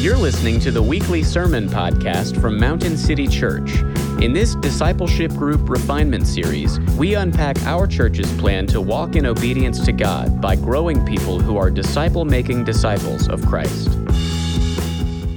You're listening to the weekly sermon podcast from Mountain City Church. In this discipleship group refinement series, we unpack our church's plan to walk in obedience to God by growing people who are disciple making disciples of Christ.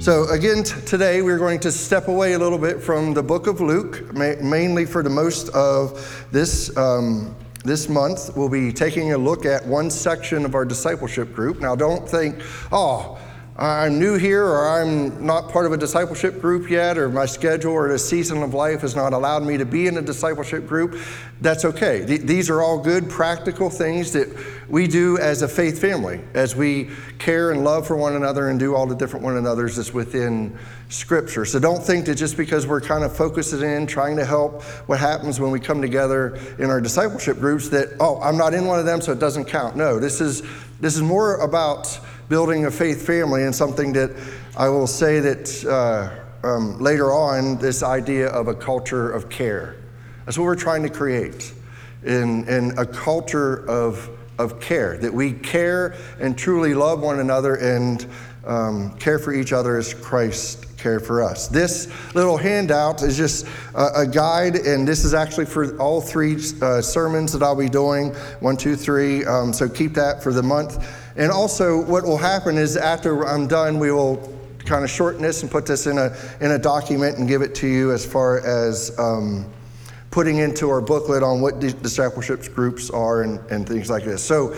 So, again, t- today we're going to step away a little bit from the book of Luke, ma- mainly for the most of this. Um, this month, we'll be taking a look at one section of our discipleship group. Now, don't think, oh, I'm new here, or I'm not part of a discipleship group yet, or my schedule or the season of life has not allowed me to be in a discipleship group, that's okay. Th- these are all good, practical things that we do as a faith family, as we care and love for one another and do all the different one another's that's within Scripture. So don't think that just because we're kind of focusing in, trying to help what happens when we come together in our discipleship groups, that, oh, I'm not in one of them, so it doesn't count. No, this is, this is more about building a faith family and something that I will say that uh, um, later on, this idea of a culture of care. That's what we're trying to create in, in a culture of, of care, that we care and truly love one another and um, care for each other as Christ cared for us. This little handout is just a, a guide, and this is actually for all three uh, sermons that I'll be doing one, two, three. Um, so keep that for the month. And also, what will happen is after I'm done, we will kind of shorten this and put this in a, in a document and give it to you as far as um, putting into our booklet on what discipleship groups are and, and things like this. So,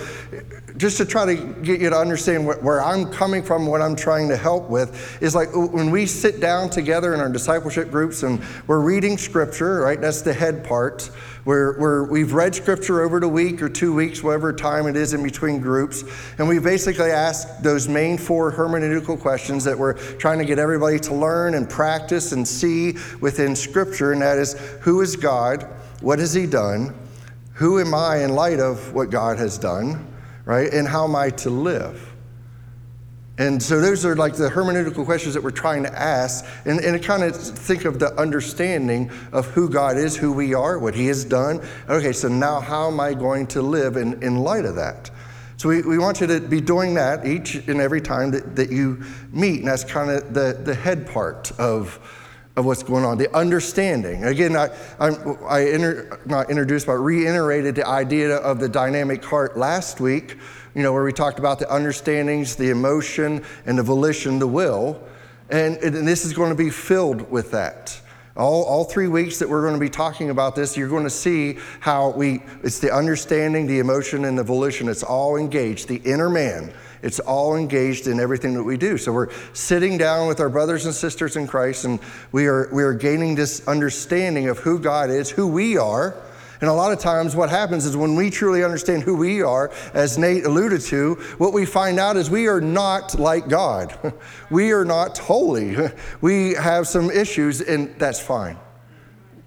just to try to get you to understand where I'm coming from, what I'm trying to help with, is like when we sit down together in our discipleship groups and we're reading scripture, right? That's the head part. Where, where we've read scripture over the week or two weeks, whatever time it is in between groups, and we basically ask those main four hermeneutical questions that we're trying to get everybody to learn and practice and see within scripture, and that is who is God? What has He done? Who am I in light of what God has done? Right? And how am I to live? And so those are like the hermeneutical questions that we're trying to ask, and, and kind of think of the understanding of who God is, who we are, what He has done. Okay, so now how am I going to live in, in light of that? So we, we want you to be doing that each and every time that, that you meet, and that's kind of the, the head part of, of what's going on, the understanding. Again, I, I, I inter, not introduced, but reiterated the idea of the dynamic heart last week, you know, where we talked about the understandings, the emotion, and the volition, the will. And, and this is going to be filled with that. All, all three weeks that we're going to be talking about this, you're going to see how we, it's the understanding, the emotion, and the volition. It's all engaged, the inner man it's all engaged in everything that we do. So we're sitting down with our brothers and sisters in Christ, and we are, we are gaining this understanding of who God is, who we are. And a lot of times, what happens is when we truly understand who we are, as Nate alluded to, what we find out is we are not like God. We are not holy. We have some issues, and that's fine.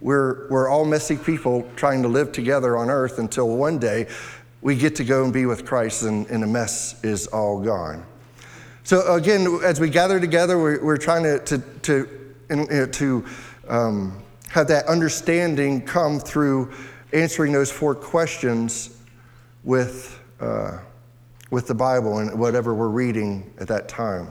We're, we're all messy people trying to live together on earth until one day we get to go and be with Christ, and, and the mess is all gone. So, again, as we gather together, we're, we're trying to, to, to, to um, have that understanding come through answering those four questions with, uh, with the Bible and whatever we're reading at that time.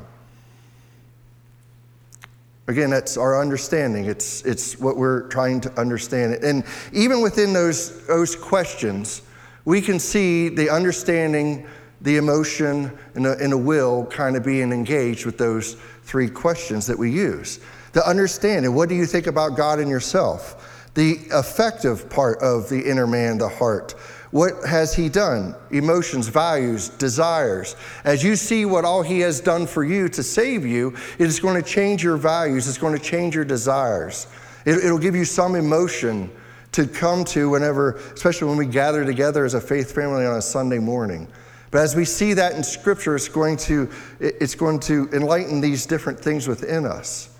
Again, that's our understanding. It's, it's what we're trying to understand. And even within those, those questions, we can see the understanding, the emotion, and the, and the will kind of being engaged with those three questions that we use. The understanding, what do you think about God and yourself? The affective part of the inner man, the heart. What has he done? Emotions, values, desires. As you see what all he has done for you to save you, it is going to change your values, it's going to change your desires. It, will give you some emotion to come to whenever, especially when we gather together as a faith family on a Sunday morning. But as we see that in Scripture, it's going to, it's going to enlighten these different things within us.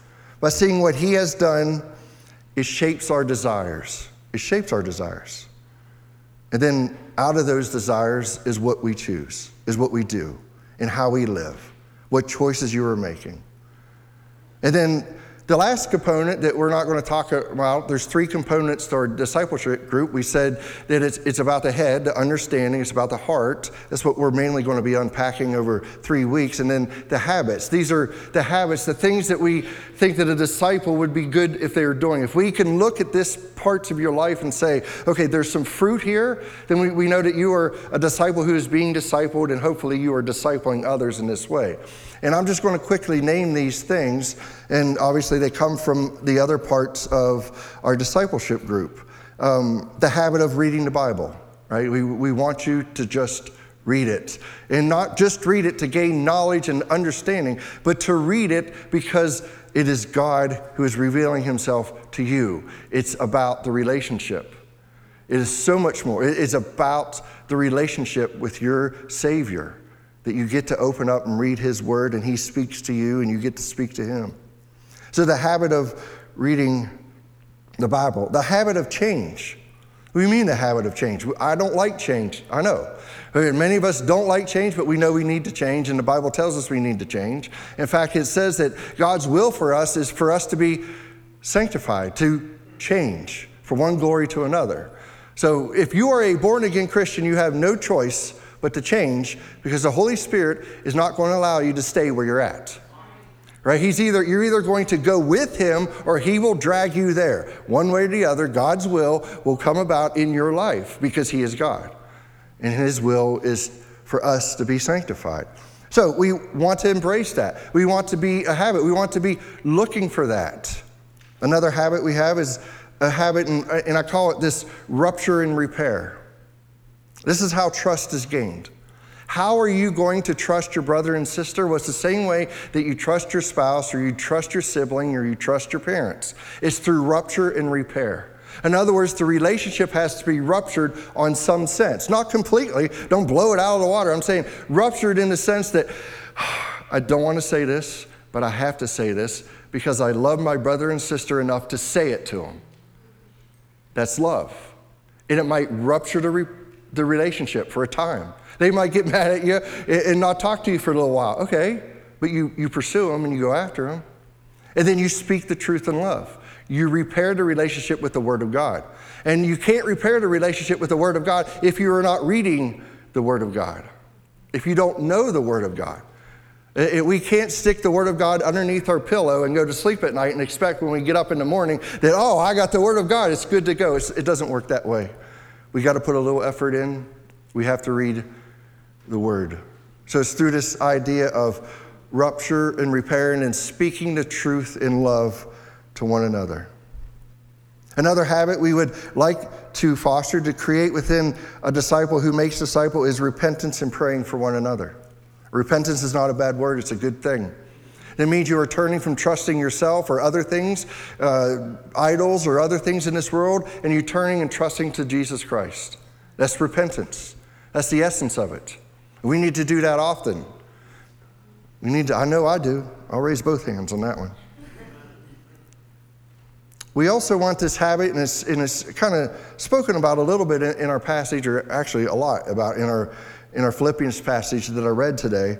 By seeing what He has done, it shapes our desires. It shapes our desires. And then out of those desires is what we choose, is what we do, and how we live, what choices you are making. And then The last component that we're not going to talk about, there's three components to our discipleship group. We said that it's, it's about the head, the understanding, it's about the heart. That's what we're mainly going to be unpacking over three weeks. And then the habits. These are the habits, the things that we think that a disciple would be good if they were doing. If we can look at this parts of your life and say, okay, there's some fruit here, then we, we know that you are a disciple who is being discipled, and hopefully you are discipling others in this way. And I'm just going to quickly name these things, and obviously they come from the other parts of our discipleship group. Um, the habit of reading the Bible, right? We, we want you to just read it. And not just read it to gain knowledge and understanding, but to read it because it is God who is revealing himself to you. It's about the relationship. It is so much more. It is about the relationship with your Savior that you get to open up and read His Word and He speaks to you and you get to speak to Him. So, the habit of reading the Bible, the habit of change. We mean the habit of change? I don't like change. I know. Many of us don't like change, but we know we need to change, and the Bible tells us we need to change. In fact, it says that God's will for us is for us to be sanctified, to change from one glory to another. So if you are a born again Christian, you have no choice but to change because the Holy Spirit is not going to allow you to stay where you're at. Right? He's either you're either going to go with him or he will drag you there. One way or the other, God's will will come about in your life because he is God. And his will is for us to be sanctified. So we want to embrace that. We want to be a habit. We want to be looking for that. Another habit we have is a habit, and, and I call it this rupture and repair. This is how trust is gained. How are you going to trust your brother and sister? Well, it's the same way that you trust your spouse or you trust your sibling or you trust your parents. It's through rupture and repair. In other words, the relationship has to be ruptured on some sense. Not completely, don't blow it out of the water. I'm saying ruptured in the sense that I don't want to say this, but I have to say this because I love my brother and sister enough to say it to them. That's love. And it might rupture the, the relationship for a time. They might get mad at you and not talk to you for a little while. Okay, but you, you pursue them and you go after them. And then you speak the truth in love. You repair the relationship with the Word of God. And you can't repair the relationship with the Word of God if you are not reading the Word of God, if you don't know the Word of God. Uh, uh, we can't stick the Word of God underneath our pillow and go to sleep at night and expect when we get up in the morning that, oh, I got the Word of God, it's good to go. It's, it doesn't work that way. We got to put a little effort in. We have to read the Word. So it's through this idea of rupture and repairing and speaking the truth in love to one another. Another habit we would like to foster to create within a disciple who makes disciple is repentance and praying for one another. Repentance is not a bad word, it's a good thing. It means you are turning from trusting yourself or other things, uh, idols or other things in this world, and you're turning and trusting to Jesus Christ. That's repentance. That's the essence of it. We need to do that often. We need to, I know I do. I'll raise both hands on that one. We also want this habit, and it's, and it's kind of spoken about a little bit in, in our passage, or actually a lot about in our, in our Philippians passage that I read today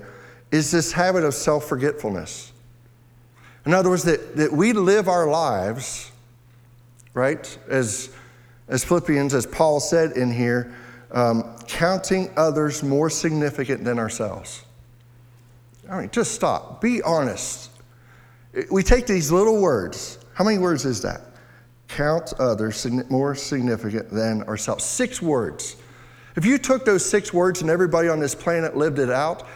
is this habit of self forgetfulness. In other words, that, that we live our lives, right, as, as Philippians, as Paul said in here, um, counting others more significant than ourselves. I mean, just stop. Be honest. We take these little words. How many words is that? Count others more significant than ourselves. Six words. If you took those six words and everybody on this planet lived it out,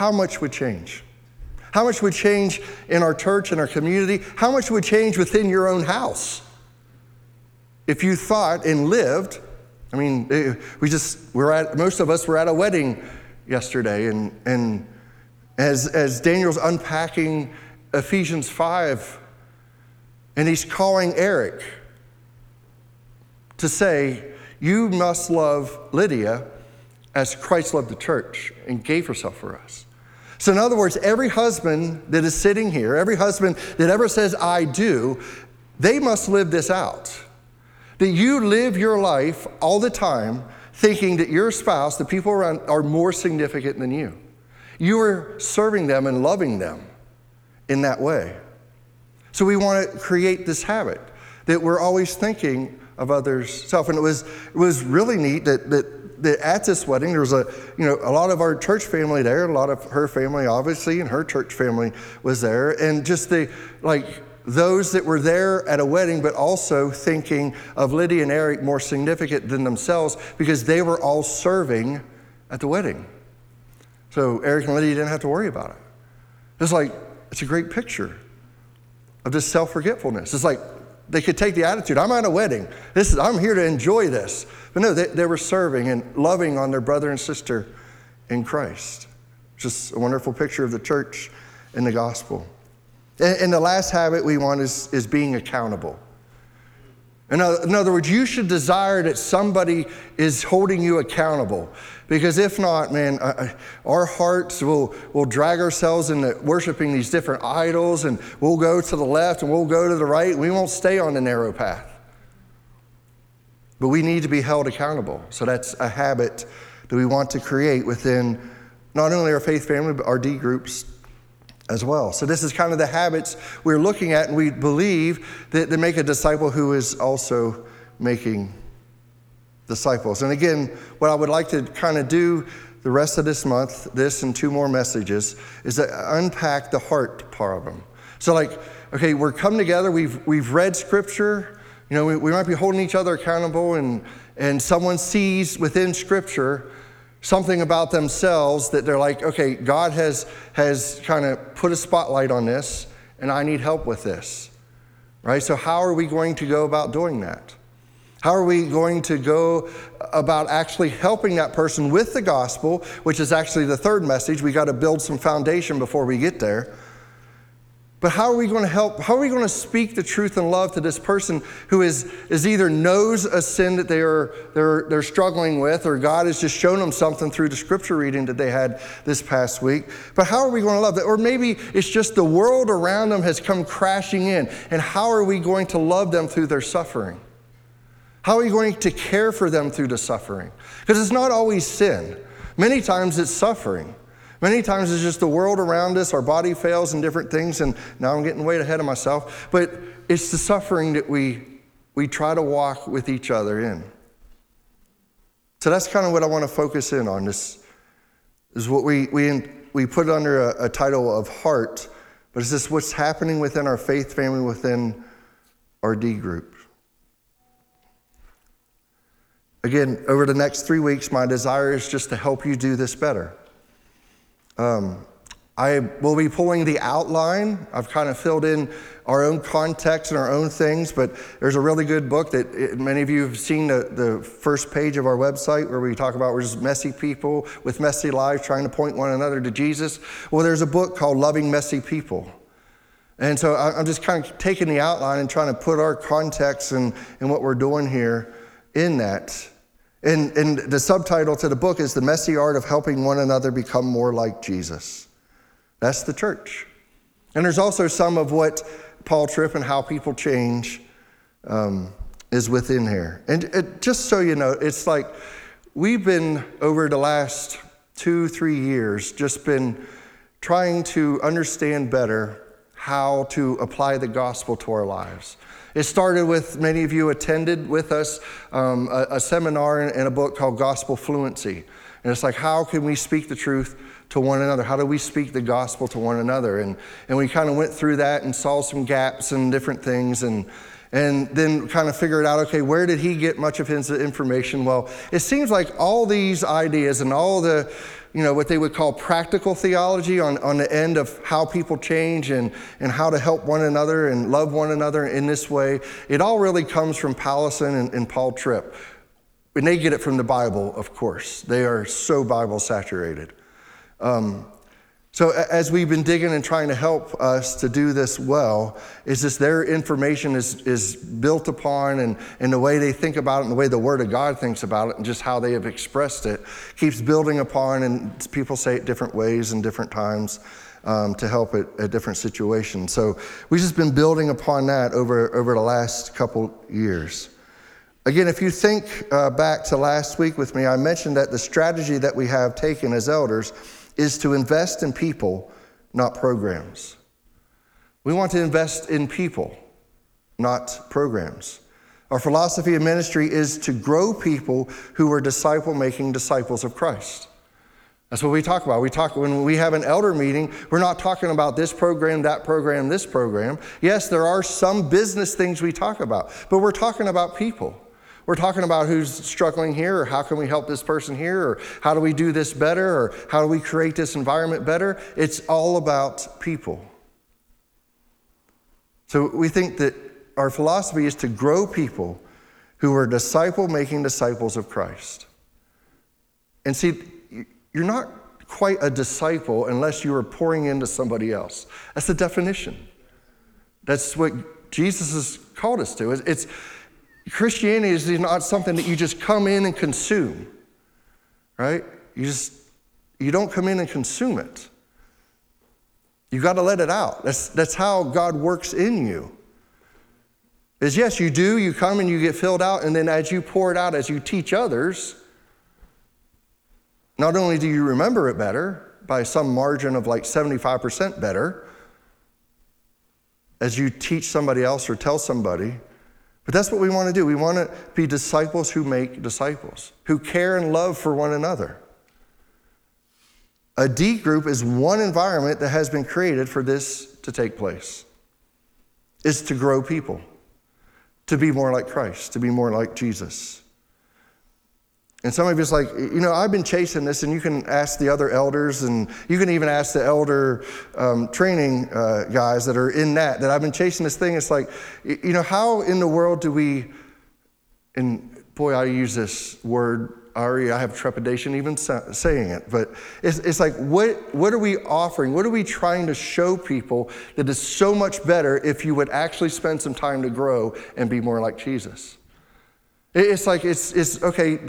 how much would change? How much would change in our church, in our community? How much would change within your own house? If you thought and lived, I mean, eh, we just, we're at, most of us were at a wedding yesterday, and, and as, as Daniel's unpacking Ephesians 5, and he's calling Eric to say, You must love Lydia as Christ loved the church and gave herself for us. So, in other words, every husband that is sitting here, every husband that ever says, I do, they must live this out. That you live your life all the time thinking that your spouse, the people around, are more significant than you. You are serving them and loving them in that way. So we want to create this habit that we're always thinking of others' self. And it was, it was really neat that, that, at this wedding, there was a, you know, a lot of our church family there, a lot of her family, obviously, and her church family was there. And just the, like, those that were there at a wedding, but also thinking of Lydia and Eric more significant than themselves because they were all serving at the wedding. So Eric and Lydia didn't have to worry about it. It's like, it's a great picture of this self forgetfulness. It's like they could take the attitude I'm at a wedding. This is, I'm here to enjoy this. But no, they, they were serving and loving on their brother and sister in Christ. Just a wonderful picture of the church in the gospel. And, and the last habit we want is, is being accountable. In other, in other words, you should desire that somebody is holding you accountable. Because if not, man, uh, our hearts will, will drag ourselves into worshiping these different idols, and we'll go to the left and we'll go to the right. We won't stay on the narrow path. But we need to be held accountable. So that's a habit that we want to create within not only our faith family, but our D groups as well. So, this is kind of the habits we're looking at, and we believe that they make a disciple who is also making disciples. And again, what I would like to kind of do the rest of this month, this and two more messages, is to unpack the heart problem. So, like, okay, we're come together, we've, we've read scripture, you know, we, we might be holding each other accountable, and, and someone sees within scripture something about themselves that they're like, okay, God has, has kind of put a spotlight on this, and I need help with this. Right? So, how are we going to go about doing that? How are we going to go about actually helping that person with the gospel, which is actually the third message? We got to build some foundation before we get there. But how are we going to help? How are we going to speak the truth and love to this person who is, is either knows a sin that they are they're, they're struggling with, or God has just shown them something through the scripture reading that they had this past week? But how are we going to love that? Or maybe it's just the world around them has come crashing in, and how are we going to love them through their suffering? How are you going to care for them through the suffering? Because it's not always sin. Many times it's suffering. Many times it's just the world around us, our body fails and different things, and now I'm getting way ahead of myself. But it's the suffering that we, we try to walk with each other in. So that's kind of what I want to focus in on. This is what we, we, we put under a, a title of heart, but it's just what's happening within our faith family, within our D group. Again, over the next three weeks, my desire is just to help you do this better. Um, I will be pulling the outline. I've kind of filled in our own context and our own things, but there's a really good book that it, many of you have seen the, the first page of our website where we talk about we're just messy people with messy lives trying to point one another to Jesus. Well, there's a book called Loving Messy People. And so I'm just kind of taking the outline and trying to put our context and, and what we're doing here in that. And, and the subtitle to the book is The Messy Art of Helping One Another Become More Like Jesus. That's the church. And there's also some of what Paul Tripp and How People Change um, is within here. And it, just so you know, it's like we've been, over the last two, three years, just been trying to understand better how to apply the gospel to our lives. It started with many of you attended with us um, a, a, seminar and a book called Gospel Fluency. And it's like, how can we speak the truth to one another? How do we speak the gospel to one another? And, and we kind of went through that and saw some gaps and different things. And, and then kind of figured out okay, where did he get much of his information? Well, it seems like all these ideas and all the you know, what they would call practical theology on, on the end of how people change and, and how to help one another and love one another in this way. It all really comes from Powlison and, and Paul Tripp. And they get it from the Bible, of course. They are so Bible saturated. Um, so, as we've been digging and trying to help us to do this well, is this their information is, is built upon and, and the way they think about it and the way the Word of God thinks about it and just how they have expressed it keeps building upon, and people say it different ways and different times um, to help at, at different situations. So, we've just been building upon that over, over the last couple years. Again, if you think uh, back to last week with me, I mentioned that the strategy that we have taken as elders is to invest in people, not programs. We want to invest in people, not programs. Our philosophy of ministry is to grow people who are disciple making disciples of Christ. That's what we talk about. We talk when we have an elder meeting, we're not talking about this program, that program, this program. Yes, there are some business things we talk about, but we're talking about people. We're talking about who's struggling here, or how can we help this person here, or how do we do this better, or how do we create this environment better. It's all about people. So we think that our philosophy is to grow people who are disciple making disciples of Christ. And see, you're not quite a disciple unless you are pouring into somebody else. That's the definition. That's what Jesus has called us to. It's, Christianity is not something that you just come in and consume, right? You just you don't come in and consume it. You got to let it out. That's, that's how God works in you. Is yes, you do, you come and you get filled out, and then as you pour it out, as you teach others, not only do you remember it better by some margin of like 75% better, as you teach somebody else or tell somebody, but that's what we want to do. We want to be disciples who make disciples, who care and love for one another. A D group is one environment that has been created for this to take place. Is to grow people, to be more like Christ, to be more like Jesus. And some of you is like, you know, I've been chasing this, and you can ask the other elders, and you can even ask the elder um, training uh, guys that are in that, that I've been chasing this thing. It's like, you know, how in the world do we, and boy, I use this word, Ari, I have trepidation even saying it, but it's, it's like, what, what are we offering? What are we trying to show people that is so much better if you would actually spend some time to grow and be more like Jesus? It's like, it's, it's okay,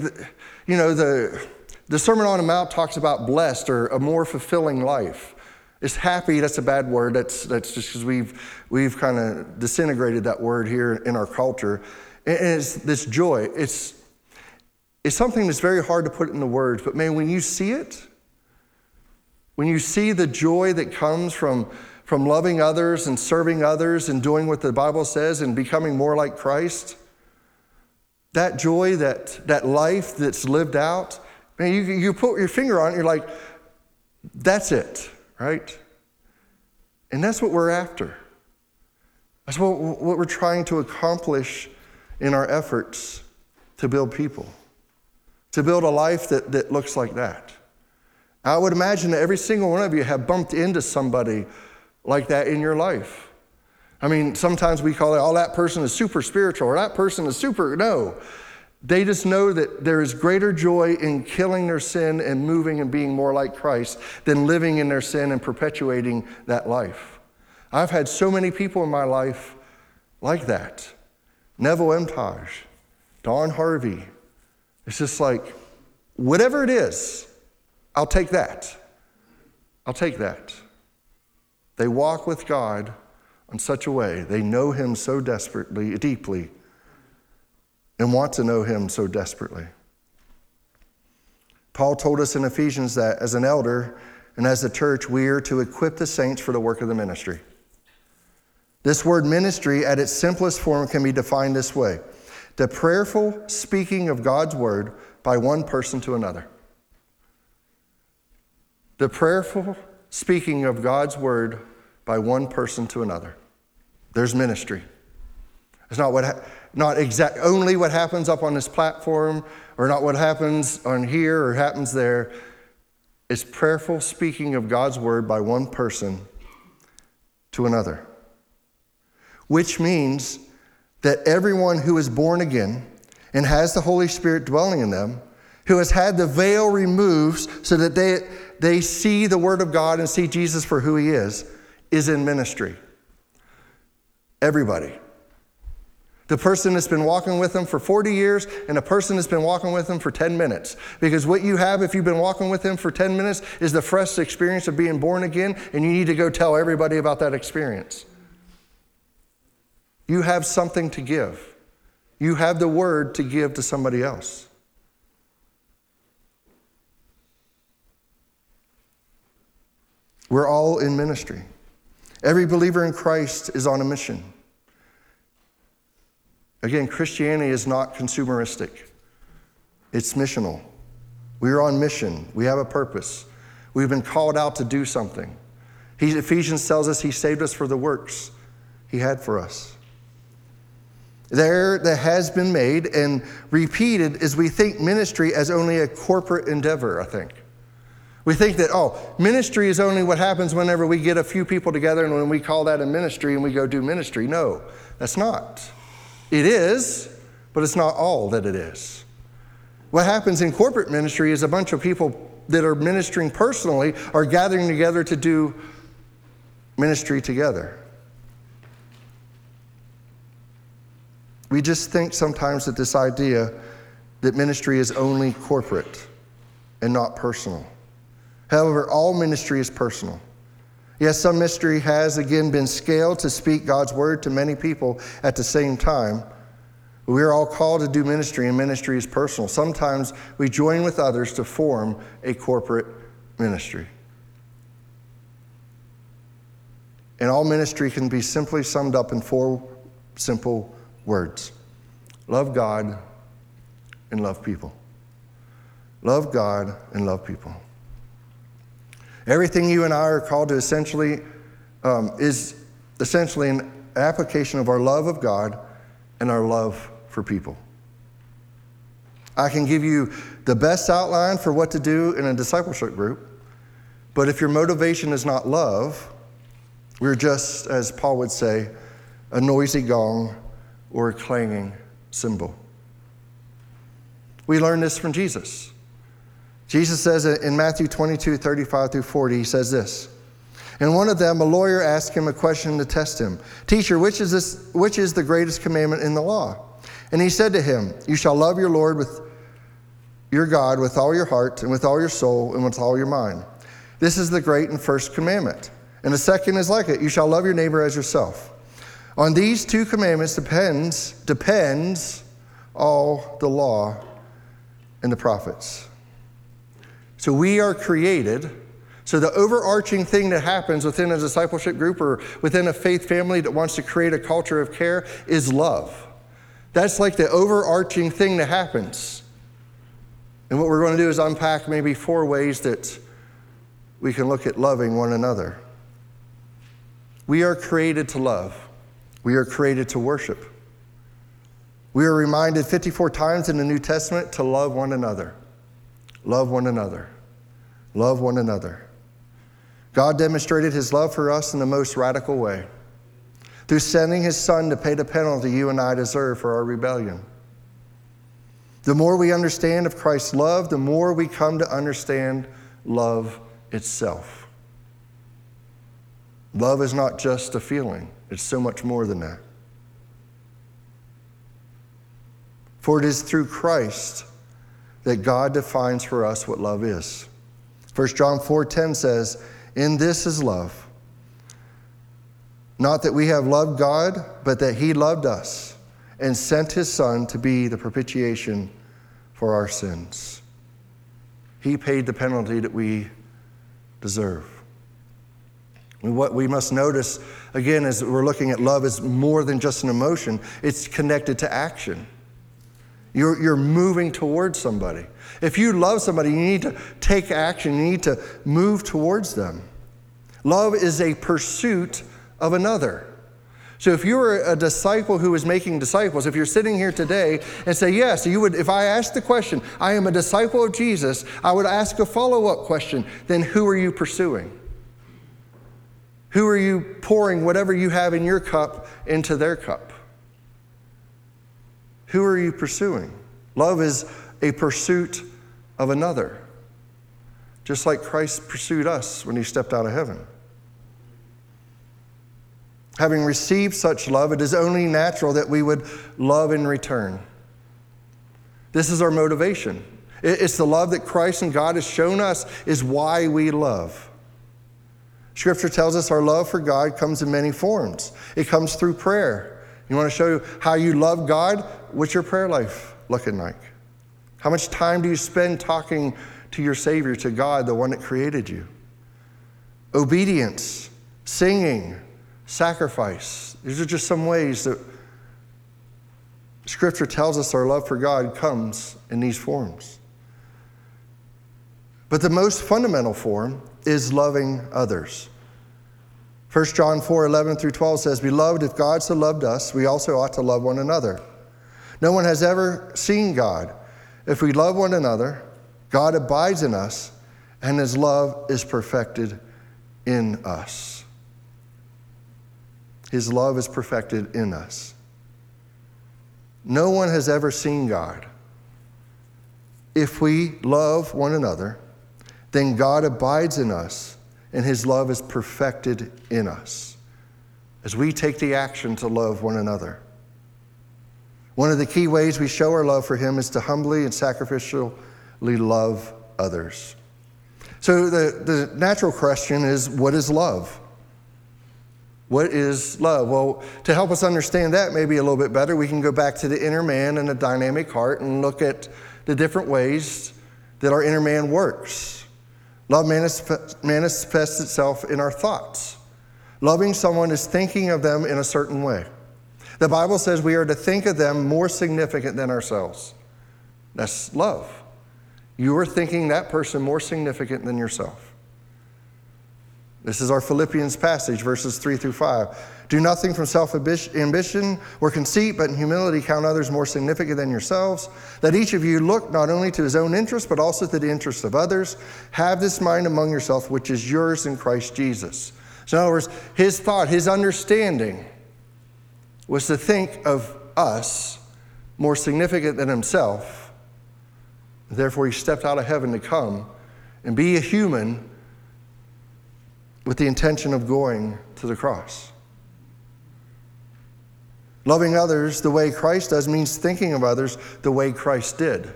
you know, the, the Sermon on the Mount talks about blessed or a more fulfilling life. It's happy, that's a bad word. That's, that's just because we've, we've kind of disintegrated that word here in our culture. And it's this joy. It's, it's something that's very hard to put in the words, but man, when you see it, when you see the joy that comes from, from loving others and serving others and doing what the Bible says and becoming more like Christ, that joy, that, that life that's lived out, man, you, you put your finger on it, you're like, that's it, right? And that's what we're after. That's what, what we're trying to accomplish in our efforts to build people, to build a life that, that looks like that. I would imagine that every single one of you have bumped into somebody like that in your life. I mean, sometimes we call it, oh, that person is super spiritual or that person is super. No. They just know that there is greater joy in killing their sin and moving and being more like Christ than living in their sin and perpetuating that life. I've had so many people in my life like that. Neville Emtage, Don Harvey. It's just like, whatever it is, I'll take that. I'll take that. They walk with God in such a way. They know Him so desperately, deeply, and want to know Him so desperately. Paul told us in Ephesians that as an elder and as a church, we are to equip the saints for the work of the ministry. This word ministry, at its simplest form, can be defined this way the prayerful speaking of God's word by one person to another. The prayerful speaking of God's word by one person to another. There's ministry. It's not what ha- not exact only what happens up on this platform or not what happens on here or happens there. It's prayerful speaking of God's word by one person to another. Which means that everyone who is born again and has the Holy Spirit dwelling in them, who has had the veil removed so that they, they see the Word of God and see Jesus for who He is, is in ministry. Everybody. The person that's been walking with them for 40 years and a person that's been walking with them for 10 minutes. Because what you have if you've been walking with them for 10 minutes is the fresh experience of being born again, and you need to go tell everybody about that experience. You have something to give, you have the word to give to somebody else. We're all in ministry. Every believer in Christ is on a mission. Again, Christianity is not consumeristic, it's missional. We are on mission, we have a purpose. We've been called out to do something. He, Ephesians tells us he saved us for the works he had for us. There, that has been made and repeated is we think ministry as only a corporate endeavor, I think. We think that, oh, ministry is only what happens whenever we get a few people together and when we call that a ministry and we go do ministry. No, that's not. It is, but it's not all that it is. What happens in corporate ministry is a bunch of people that are ministering personally are gathering together to do ministry together. We just think sometimes that this idea that ministry is only corporate and not personal. However, all ministry is personal. Yes, some ministry has again been scaled to speak God's word to many people at the same time. We are all called to do ministry, and ministry is personal. Sometimes we join with others to form a corporate ministry. And all ministry can be simply summed up in four simple words love God and love people. Love God and love people. Everything you and I are called to essentially um, is essentially an application of our love of God and our love for people. I can give you the best outline for what to do in a discipleship group, but if your motivation is not love, we're just, as Paul would say, a noisy gong or a clanging cymbal. We learn this from Jesus. Jesus says in Matthew 22, 35 through 40, he says this. And one of them, a lawyer, asked him a question to test him Teacher, which is, this, which is the greatest commandment in the law? And he said to him, You shall love your Lord with your God with all your heart and with all your soul and with all your mind. This is the great and first commandment. And the second is like it you shall love your neighbor as yourself. On these two commandments depends, depends all the law and the prophets. So we are created. So the overarching thing that happens within a discipleship group or within a faith family that wants to create a culture of care is love. That's like the overarching thing that happens. And what we're going to do is unpack maybe four ways that we can look at loving one another. We are created to love, we are created to worship. We are reminded 54 times in the New Testament to love one another. Love one another. Love one another. God demonstrated his love for us in the most radical way through sending his son to pay the penalty you and I deserve for our rebellion. The more we understand of Christ's love, the more we come to understand love itself. Love is not just a feeling, it's so much more than that. For it is through Christ that God defines for us what love is. 1 John 4:10 says, "In this is love, not that we have loved God, but that He loved us and sent His Son to be the propitiation for our sins. He paid the penalty that we deserve. And what we must notice, again, as we're looking at love, is more than just an emotion, it's connected to action. You're, you're moving towards somebody. If you love somebody, you need to take action, you need to move towards them. Love is a pursuit of another. So if you were a disciple who is making disciples, if you're sitting here today and say, yes, you would, if I asked the question, I am a disciple of Jesus, I would ask a follow-up question, then who are you pursuing? Who are you pouring whatever you have in your cup into their cup? Who are you pursuing? Love is a pursuit of another, just like Christ pursued us when he stepped out of heaven. Having received such love, it is only natural that we would love in return. This is our motivation. It's the love that Christ and God has shown us is why we love. Scripture tells us our love for God comes in many forms. It comes through prayer. You want to show how you love God? What's your prayer life looking like? How much time do you spend talking to your Savior, to God, the one that created you? Obedience, singing, sacrifice. These are just some ways that Scripture tells us our love for God comes in these forms. But the most fundamental form is loving others. 1 John 4 11 through 12 says, Beloved, if God so loved us, we also ought to love one another. No one has ever seen God. If we love one another, God abides in us, and his love is perfected in us. His love is perfected in us. No one has ever seen God. If we love one another, then God abides in us, and his love is perfected in us as we take the action to love one another. One of the key ways we show our love for him is to humbly and sacrificially love others. So, the, the natural question is what is love? What is love? Well, to help us understand that maybe a little bit better, we can go back to the inner man and the dynamic heart and look at the different ways that our inner man works. Love manifests itself in our thoughts. Loving someone is thinking of them in a certain way. The Bible says we are to think of them more significant than ourselves. That's love. You are thinking that person more significant than yourself. This is our Philippians passage, verses 3 through 5. Do nothing from self ambition or conceit, but in humility count others more significant than yourselves. Let each of you look not only to his own interest, but also to the interests of others. Have this mind among yourself, which is yours in Christ Jesus. So, in other words, his thought, his understanding was to think of us more significant than himself. Therefore, he stepped out of heaven to come and be a human with the intention of going to the cross. Loving others the way Christ does means thinking of others the way Christ did.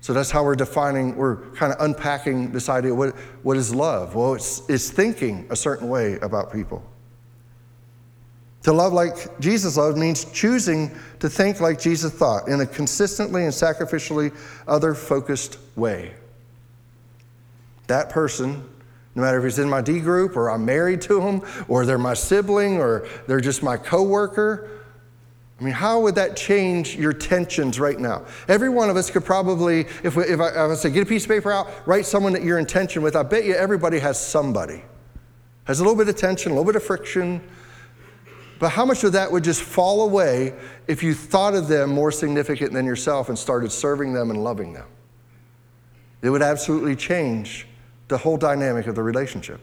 So that's how we're defining, we're kind of unpacking this idea what, what is love? Well, it's, it's thinking a certain way about people. To love like Jesus loved means choosing to think like Jesus thought in a consistently and sacrificially other focused way. That person no matter if he's in my D group or I'm married to him or they're my sibling or they're just my coworker. I mean, how would that change your tensions right now? Every one of us could probably, if, we, if I, I say, get a piece of paper out, write someone that you're in tension with. I bet you everybody has somebody. Has a little bit of tension, a little bit of friction. But how much of that would just fall away if you thought of them more significant than yourself and started serving them and loving them? It would absolutely change the whole dynamic of the relationship.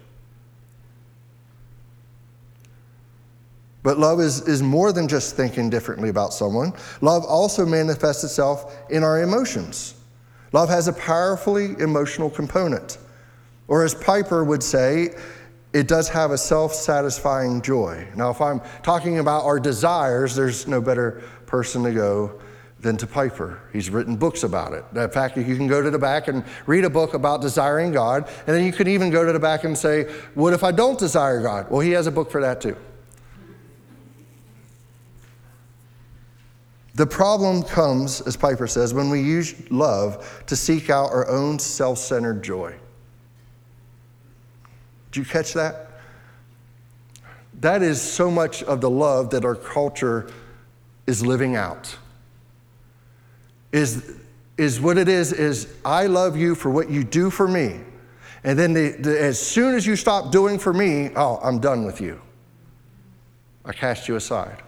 But love is, is more than just thinking differently about someone. Love also manifests itself in our emotions. Love has a powerfully emotional component. Or as Piper would say, it does have a self satisfying joy. Now, if I'm talking about our desires, there's no better person to go than to Piper. He's written books about it. In fact, you can go to the back and read a book about desiring God, and then you can even go to the back and say, What if I don't desire God? Well, he has a book for that too. The problem comes, as Piper says, when we use love to seek out our own self centered joy. Did you catch that? That is so much of the love that our culture is living out is, is what it is is I love you for what you do for me. And then the, the, as soon as you stop doing for me, oh, I'm done with you. I cast you aside.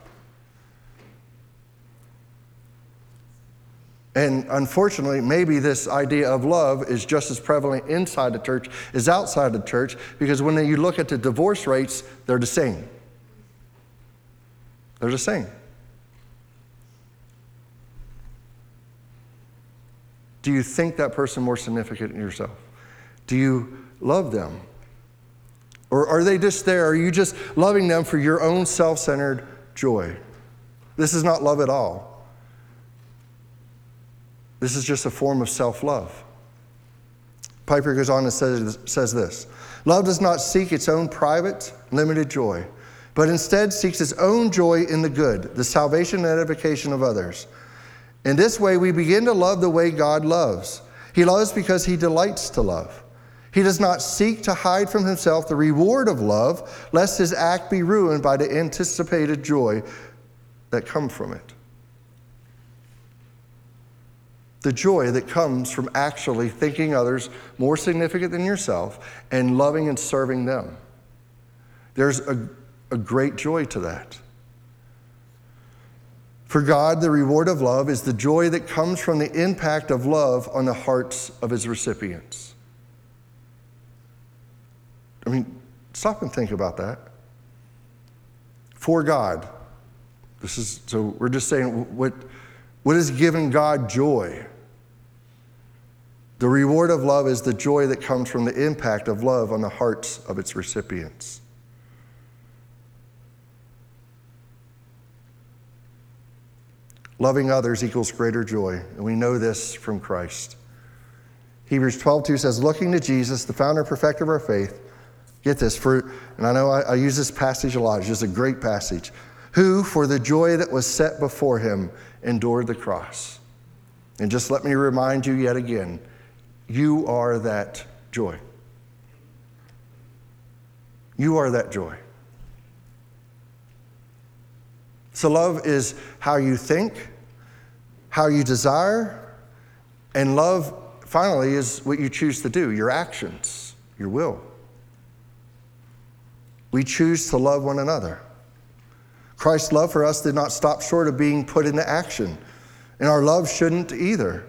And unfortunately, maybe this idea of love is just as prevalent inside the church as outside the church because when you look at the divorce rates, they're the same. They're the same. Do you think that person more significant than yourself? Do you love them? Or are they just there? Are you just loving them for your own self centered joy? This is not love at all. This is just a form of self love. Piper goes on and says, says this Love does not seek its own private, limited joy, but instead seeks its own joy in the good, the salvation and edification of others. In this way, we begin to love the way God loves. He loves because he delights to love. He does not seek to hide from himself the reward of love, lest his act be ruined by the anticipated joy that comes from it. The joy that comes from actually thinking others more significant than yourself and loving and serving them. There's a, a great joy to that. For God, the reward of love is the joy that comes from the impact of love on the hearts of his recipients. I mean, stop and think about that. For God, this is so we're just saying what what is giving God joy? The reward of love is the joy that comes from the impact of love on the hearts of its recipients. Loving others equals greater joy, and we know this from Christ. Hebrews 12:2 says, "Looking to Jesus, the founder and perfecter of our faith, get this for, and I know I, I use this passage a lot. It's just a great passage. Who, for the joy that was set before him, endured the cross." And just let me remind you yet again, you are that joy. You are that joy. So, love is how you think, how you desire, and love, finally, is what you choose to do your actions, your will. We choose to love one another. Christ's love for us did not stop short of being put into action, and our love shouldn't either.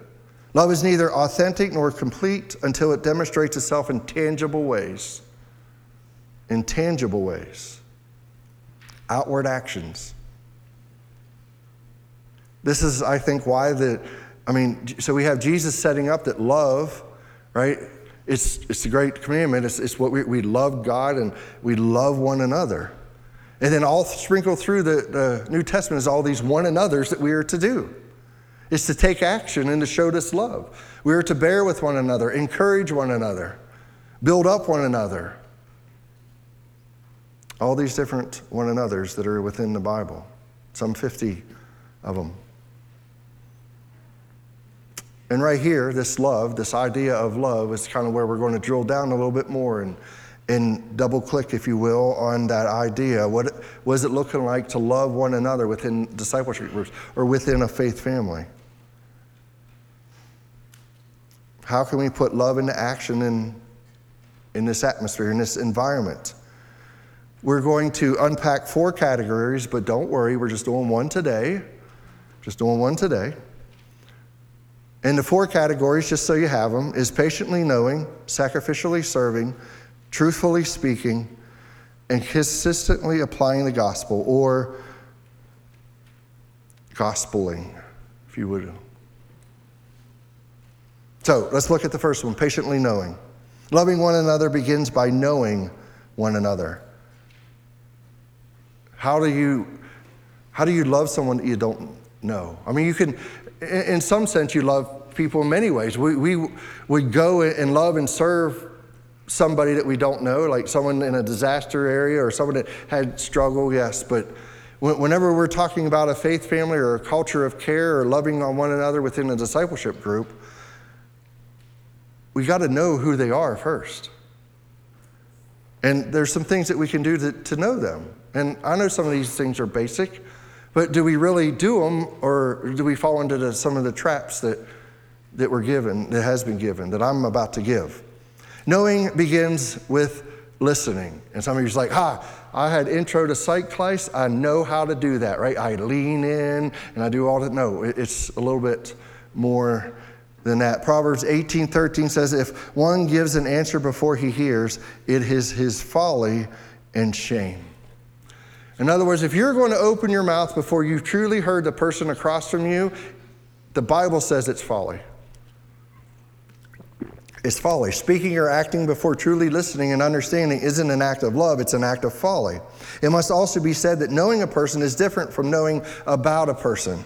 Love is neither authentic nor complete until it demonstrates itself in tangible ways. In tangible ways. Outward actions. This is, I think, why the, I mean, so we have Jesus setting up that love, right? It's, it's the great commandment. It's, it's what we, we love God and we love one another. And then all sprinkled through the, the New Testament is all these one another's that we are to do is to take action and to show this love. We are to bear with one another, encourage one another, build up one another. All these different one another's that are within the Bible, some 50 of them. And right here, this love, this idea of love, is kind of where we're going to drill down a little bit more and, and double click, if you will, on that idea. What was it looking like to love one another within discipleship groups or within a faith family? How can we put love into action in, in this atmosphere, in this environment? We're going to unpack four categories, but don't worry, we're just doing one today. Just doing one today. And the four categories, just so you have them, is patiently knowing, sacrificially serving, truthfully speaking, and consistently applying the gospel, or gospeling, if you would. So let's look at the first one patiently knowing. Loving one another begins by knowing one another. How do you, how do you love someone that you don't know? I mean, you can, in some sense, you love people in many ways. We, we would go and love and serve somebody that we don't know, like someone in a disaster area or someone that had struggle, yes, but whenever we're talking about a faith family or a culture of care or loving on one another within a discipleship group, we got to know who they are first. And there's some things that we can do to, to know them. And I know some of these things are basic, but do we really do them or do we fall into the, some of the traps that, that were given, that has been given, that I'm about to give? Knowing begins with listening. And some of you's like, ha, I had intro to psych class. I know how to do that, right? I lean in and I do all that. No, it's a little bit more than that. Proverbs 18:13 says if one gives an answer before he hears, it is his folly and shame. In other words, if you're going to open your mouth before you've truly heard the person across from you, the Bible says it's folly. It's folly. Speaking or acting before truly listening and understanding isn't an act of love, it's an act of folly. It must also be said that knowing a person is different from knowing about a person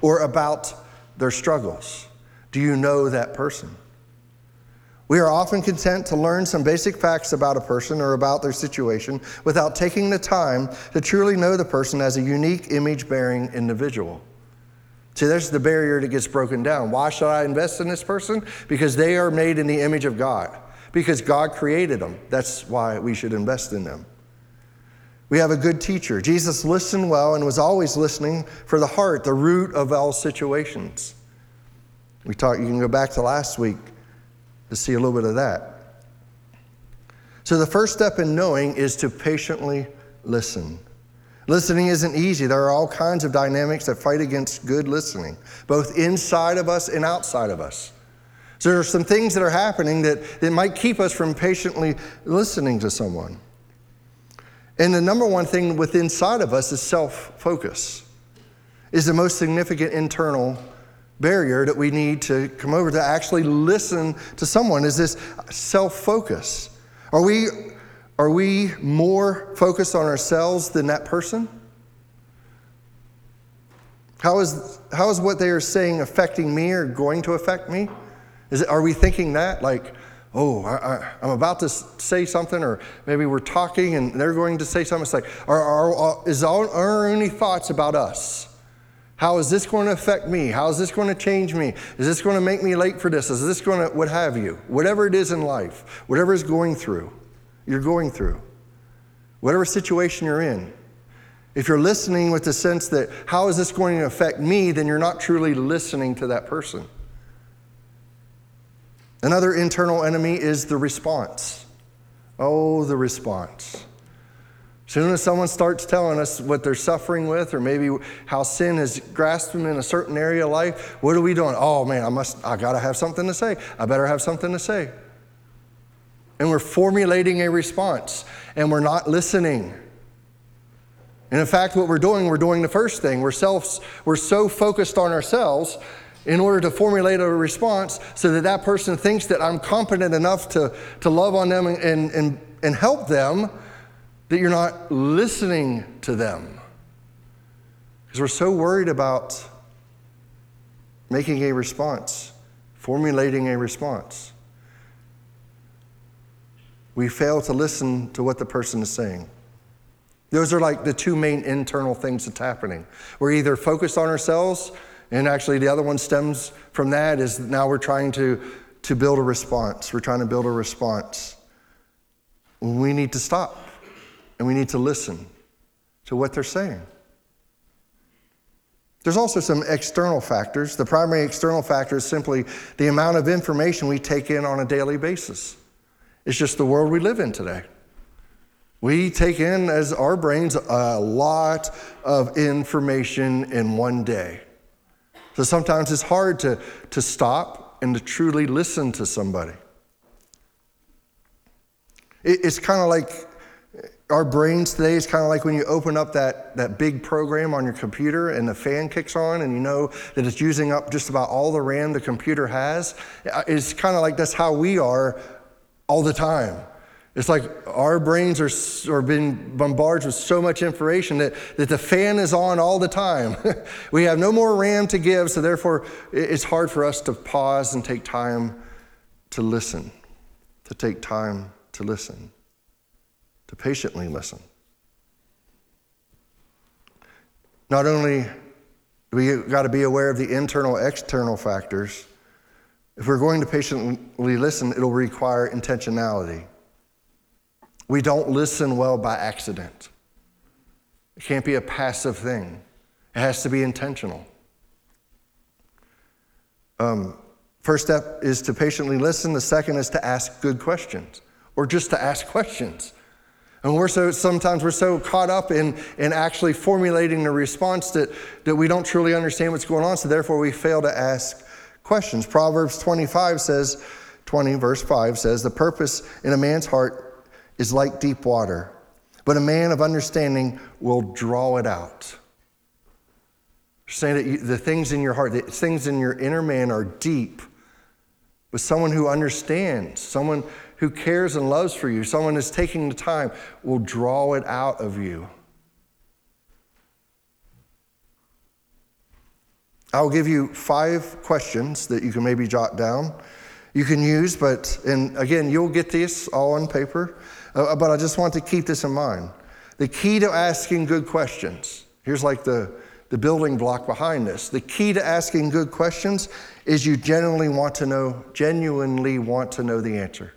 or about their struggles. Do you know that person? We are often content to learn some basic facts about a person or about their situation without taking the time to truly know the person as a unique image bearing individual. See, there's the barrier that gets broken down. Why should I invest in this person? Because they are made in the image of God. because God created them. That's why we should invest in them. We have a good teacher. Jesus listened well and was always listening for the heart, the root of all situations. We talked, you can go back to last week to see a little bit of that. So, the first step in knowing is to patiently listen. Listening isn't easy. There are all kinds of dynamics that fight against good listening, both inside of us and outside of us. So there are some things that are happening that, that might keep us from patiently listening to someone. And the number one thing within inside of us is self-focus. Is the most significant internal barrier that we need to come over to actually listen to someone is this self-focus. Are we are we more focused on ourselves than that person? How is, how is what they are saying affecting me or going to affect me? Is it, are we thinking that? Like, oh, I, am about to say something, or maybe we're talking and they're going to say something. It's like, are, are, is all, are any thoughts about us? How is this going to affect me? How is this going to change me? Is this going to make me late for this? Is this going to, what have you? Whatever it is in life, whatever is going through you're going through, whatever situation you're in. If you're listening with the sense that, how is this going to affect me, then you're not truly listening to that person. Another internal enemy is the response. Oh, the response. Soon as someone starts telling us what they're suffering with, or maybe how sin has grasped them in a certain area of life, what are we doing? Oh man, I must, I gotta have something to say. I better have something to say and we're formulating a response and we're not listening. And in fact, what we're doing, we're doing the first thing. We're, self, we're so focused on ourselves in order to formulate a response so that that person thinks that I'm competent enough to, to love on them and, and, and help them that you're not listening to them. Because we're so worried about making a response, formulating a response we fail to listen to what the person is saying. Those are like the two main internal things that's happening. We're either focused on ourselves, and actually the other one stems from that is now we're trying to, to build a response. We're trying to build a response. We need to stop and we need to listen to what they're saying. There's also some external factors. The primary external factor is simply the amount of information we take in on a daily basis. It's just the world we live in today. We take in, as our brains, a lot of information in one day. So sometimes it's hard to, to stop and to truly listen to somebody. It, it's kind of like our brains today is kind of like when you open up that, that big program on your computer and the fan kicks on and you know that it's using up just about all the RAM the computer has. Uh, it's kind of like that's how we are all the time. It's like our brains are, are being bombarded with so much information that, that the fan is on all the time. we have no more RAM to give, so therefore it's hard for us to pause and take time to listen, to take time to listen, to patiently listen. Not only do we got to be aware of the internal, external factors, if we're going to patiently listen, it'll require intentionality. We don't listen well by accident. It can't be a passive thing, it has to be intentional. Um, first step is to patiently listen, the second is to ask good questions or just to ask questions. And we're so sometimes we're so caught up in, in actually formulating a response that, that we don't truly understand what's going on, so therefore we fail to ask questions. Proverbs 25 says, 20 verse 5 says, The purpose in a man's heart is like deep water, but a man of understanding will draw it out. Saying that you, the things in your heart, the things in your inner man are deep, but someone who understands, someone who cares and loves for you, someone who's taking the time will draw it out of you. I'll give you five questions that you can maybe jot down. You can use, but, and again, you'll get this all on paper, uh, but I just want to keep this in mind. The key to asking good questions, here's like the, the building block behind this. The key to asking good questions is you genuinely want to know, genuinely want to know the answer.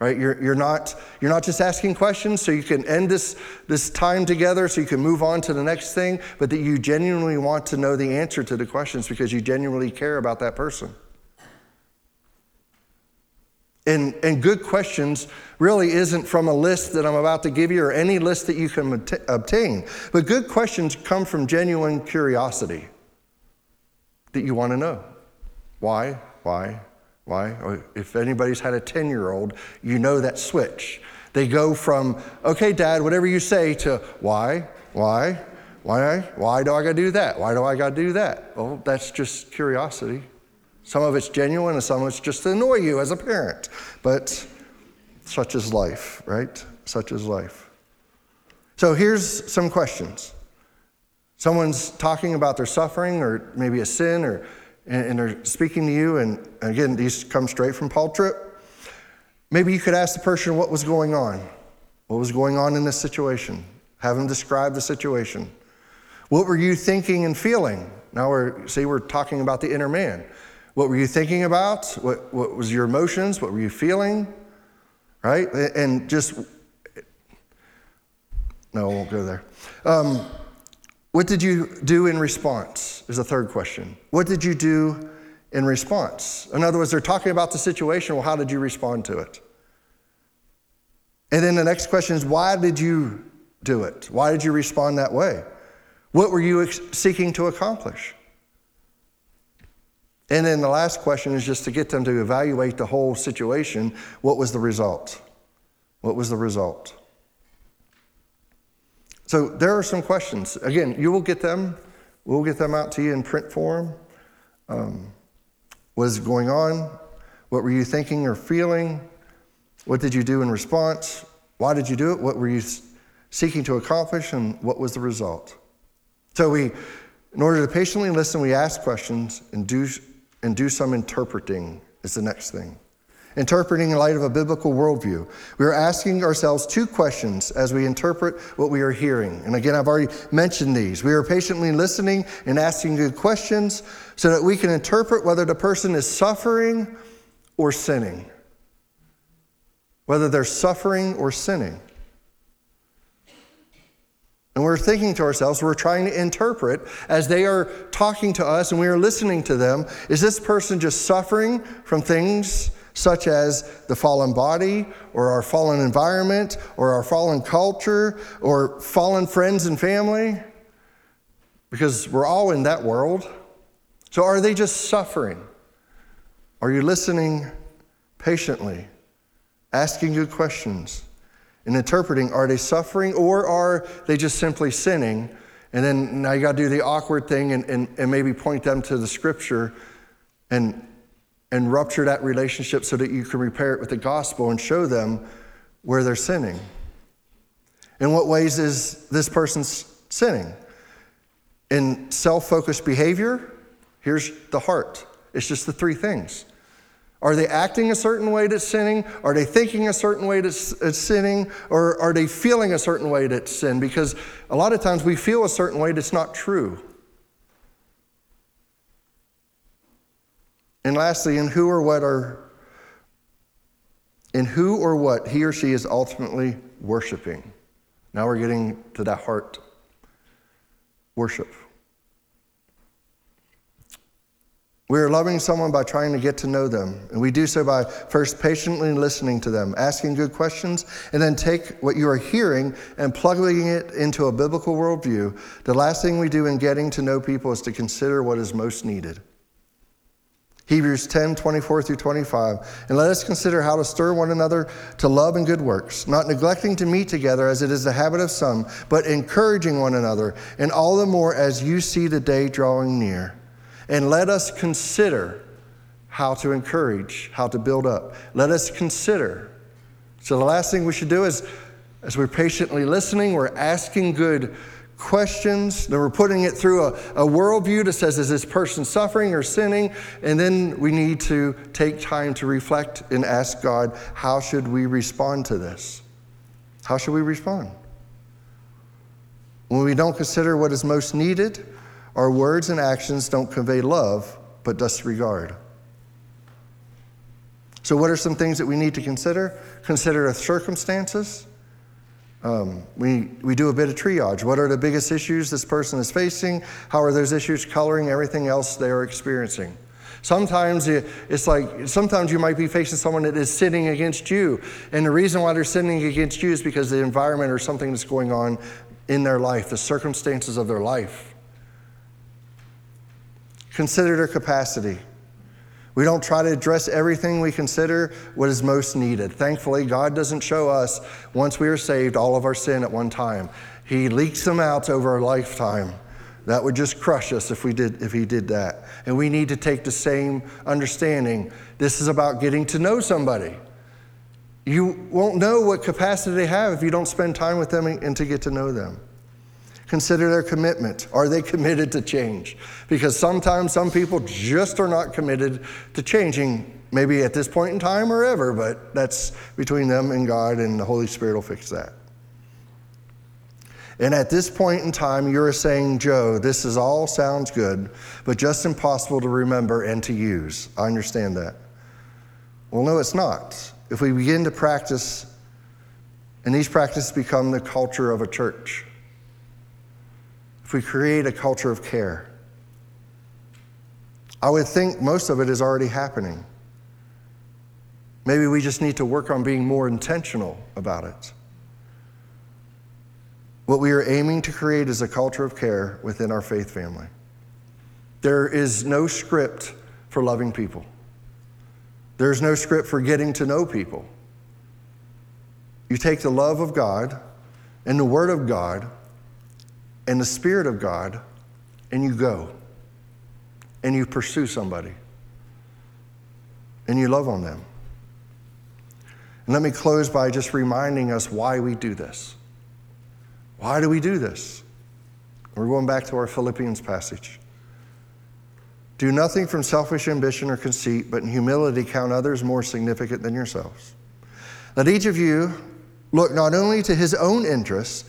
Right? You're, you're, not, you're not just asking questions so you can end this, this time together so you can move on to the next thing, but that you genuinely want to know the answer to the questions because you genuinely care about that person. And, and good questions really isn't from a list that I'm about to give you or any list that you can obtain. But good questions come from genuine curiosity that you want to know. Why? Why? Why? Oh, if anybody's had a 10 year old, you know that switch. They go from, okay, dad, whatever you say, to why? Why? Why? Why do I got to do that? Why do I got to do that? Well, that's just curiosity. Some of it's genuine and some of it's just to annoy you as a parent. But such is life, right? Such is life. So here's some questions. Someone's talking about their suffering or maybe a sin or and they're speaking to you, and again, these come straight from Paul Tripp. Maybe you could ask the person what was going on. What was going on in this situation? Have them describe the situation. What were you thinking and feeling? Now we're see we're talking about the inner man. What were you thinking about? What, what was your emotions? What were you feeling? Right? And just, no, I won't go there. Um, what did you do in response? Is the third question. What did you do in response? In other words, they're talking about the situation. Well, how did you respond to it? And then the next question is, why did you do it? Why did you respond that way? What were you seeking to accomplish? And then the last question is just to get them to evaluate the whole situation. What was the result? What was the result? So there are some questions. Again, you will get them. We'll get them out to you in print form. Um, what is going on? What were you thinking or feeling? What did you do in response? Why did you do it? What were you seeking to accomplish? And what was the result? So we, in order to patiently listen, we ask questions and do and do some interpreting, is the next thing. Interpreting in light of a biblical worldview. We are asking ourselves two questions as we interpret what we are hearing. And again, I've already mentioned these. We are patiently listening and asking good questions so that we can interpret whether the person is suffering or sinning. Whether they're suffering or sinning. And we're thinking to ourselves, we're trying to interpret as they are talking to us and we are listening to them. Is this person just suffering from things such as the fallen body or our fallen environment or our fallen culture or fallen friends and family? Because we're all in that world. So are they just suffering? Are you listening patiently, asking good questions? and interpreting are they suffering or are they just simply sinning? And then now you got to do the awkward thing and, and, and maybe point them to the scripture and, and rupture that relationship so that you can repair it with the gospel and show them where they're sinning. In what ways is this person sinning? In self focused behavior, here's the heart. It's just the three things are they acting a certain way that's sinning? Are they thinking a certain way that's sinning? Or are they feeling a certain way that's sin? Because a lot of times we feel a certain way that's not true. And lastly, in who or what are in who or what he or she is ultimately worshiping. Now we're getting to that heart worship. We are loving someone by trying to get to know them. And we do so by first patiently listening to them, asking good questions, and then take what you are hearing and plugging it into a biblical worldview. The last thing we do in getting to know people is to consider what is most needed. Hebrews 10, 24 through 25. And let us consider how to stir one another to love and good works, not neglecting to meet together as it is the habit of some, but encouraging one another, and all the more as you see the day drawing near. And let us consider how to encourage, how to build up. Let us consider. So, the last thing we should do is, as we're patiently listening, we're asking good questions. Then we're putting it through a, a worldview that says, is this person suffering or sinning? And then we need to take time to reflect and ask God, how should we respond to this? How should we respond? When we don't consider what is most needed, our words and actions don't convey love, but disregard. So, what are some things that we need to consider? Consider the circumstances. Um, we, we do a bit of triage. What are the biggest issues this person is facing? How are those issues coloring everything else they are experiencing? Sometimes it's like, sometimes you might be facing someone that is sinning against you. And the reason why they're sinning against you is because the environment or something that's going on in their life, the circumstances of their life. Consider their capacity. We don't try to address everything, we consider what is most needed. Thankfully, God doesn't show us, once we are saved, all of our sin at one time. He leaks them out over a lifetime. That would just crush us if we did if he did that. And we need to take the same understanding. This is about getting to know somebody. You won't know what capacity they have if you don't spend time with them and to get to know them. Consider their commitment. Are they committed to change? Because sometimes some people just are not committed to changing, maybe at this point in time or ever, but that's between them and God, and the Holy Spirit will fix that. And at this point in time, you're saying, Joe, this is all sounds good, but just impossible to remember and to use. I understand that. Well, no, it's not. If we begin to practice, and these practices become the culture of a church, if we create a culture of care, I would think most of it is already happening. Maybe we just need to work on being more intentional about it. What we are aiming to create is a culture of care within our faith family. There is no script for loving people. There's no script for getting to know people. You take the love of God and the Word of God and the Spirit of God and you go and you pursue somebody and you love on them. And let me close by just reminding us why we do this. Why do we do this? We're going back to our Philippians passage. Do nothing from selfish ambition or conceit, but in humility count others more significant than yourselves. Let each of you look not only to his own interests,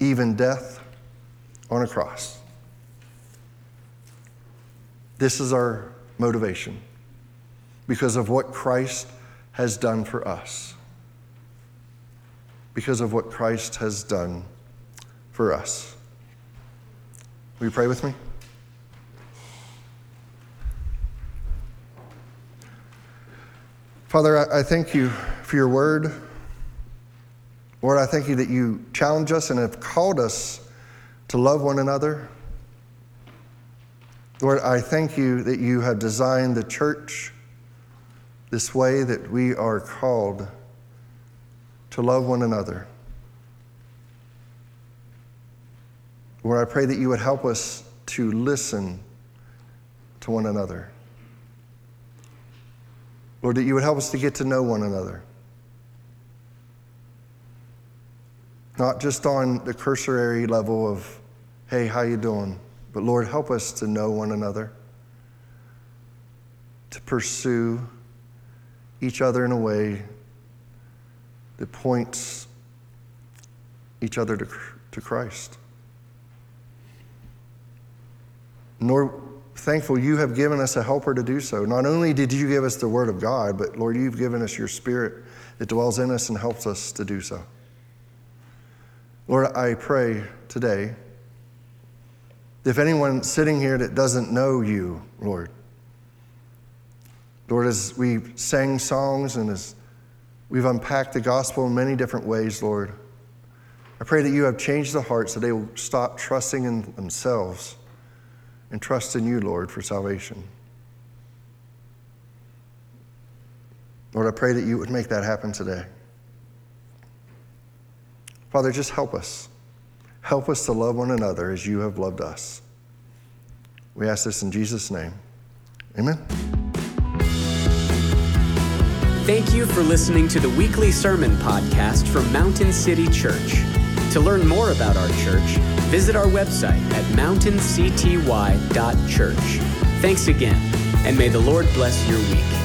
even death on a cross. This is our motivation because of what Christ has done for us because of what Christ has done for us. Will you pray with me? Father, I thank you for your word. Lord, I thank you that you challenge us and have called us to love one another. Lord, I thank you that you have designed the church this way that we are called to love one another. Lord, I pray that you would help us to listen to one another. Lord, that you would help us to get to know one another. Not just on the cursory level of, hey, how you doing? But Lord, help us to know one another, to pursue each other in a way that points each other to, to Christ. Nor thankful you have given us a helper to do so. Not only did you give us the Word of God, but Lord, you've given us your Spirit that dwells in us and helps us to do so. Lord, I pray today if anyone sitting here that doesn't know you, Lord, Lord, as we sang songs and as We've unpacked the gospel in many different ways, Lord. I pray that you have changed the hearts that they will stop trusting in themselves and trust in you, Lord, for salvation. Lord, I pray that you would make that happen today. Father, just help us. Help us to love one another as you have loved us. We ask this in Jesus' name. Amen. Thank you for listening to the weekly sermon podcast from Mountain City Church. To learn more about our church, visit our website at mountaincty.church. Thanks again, and may the Lord bless your week.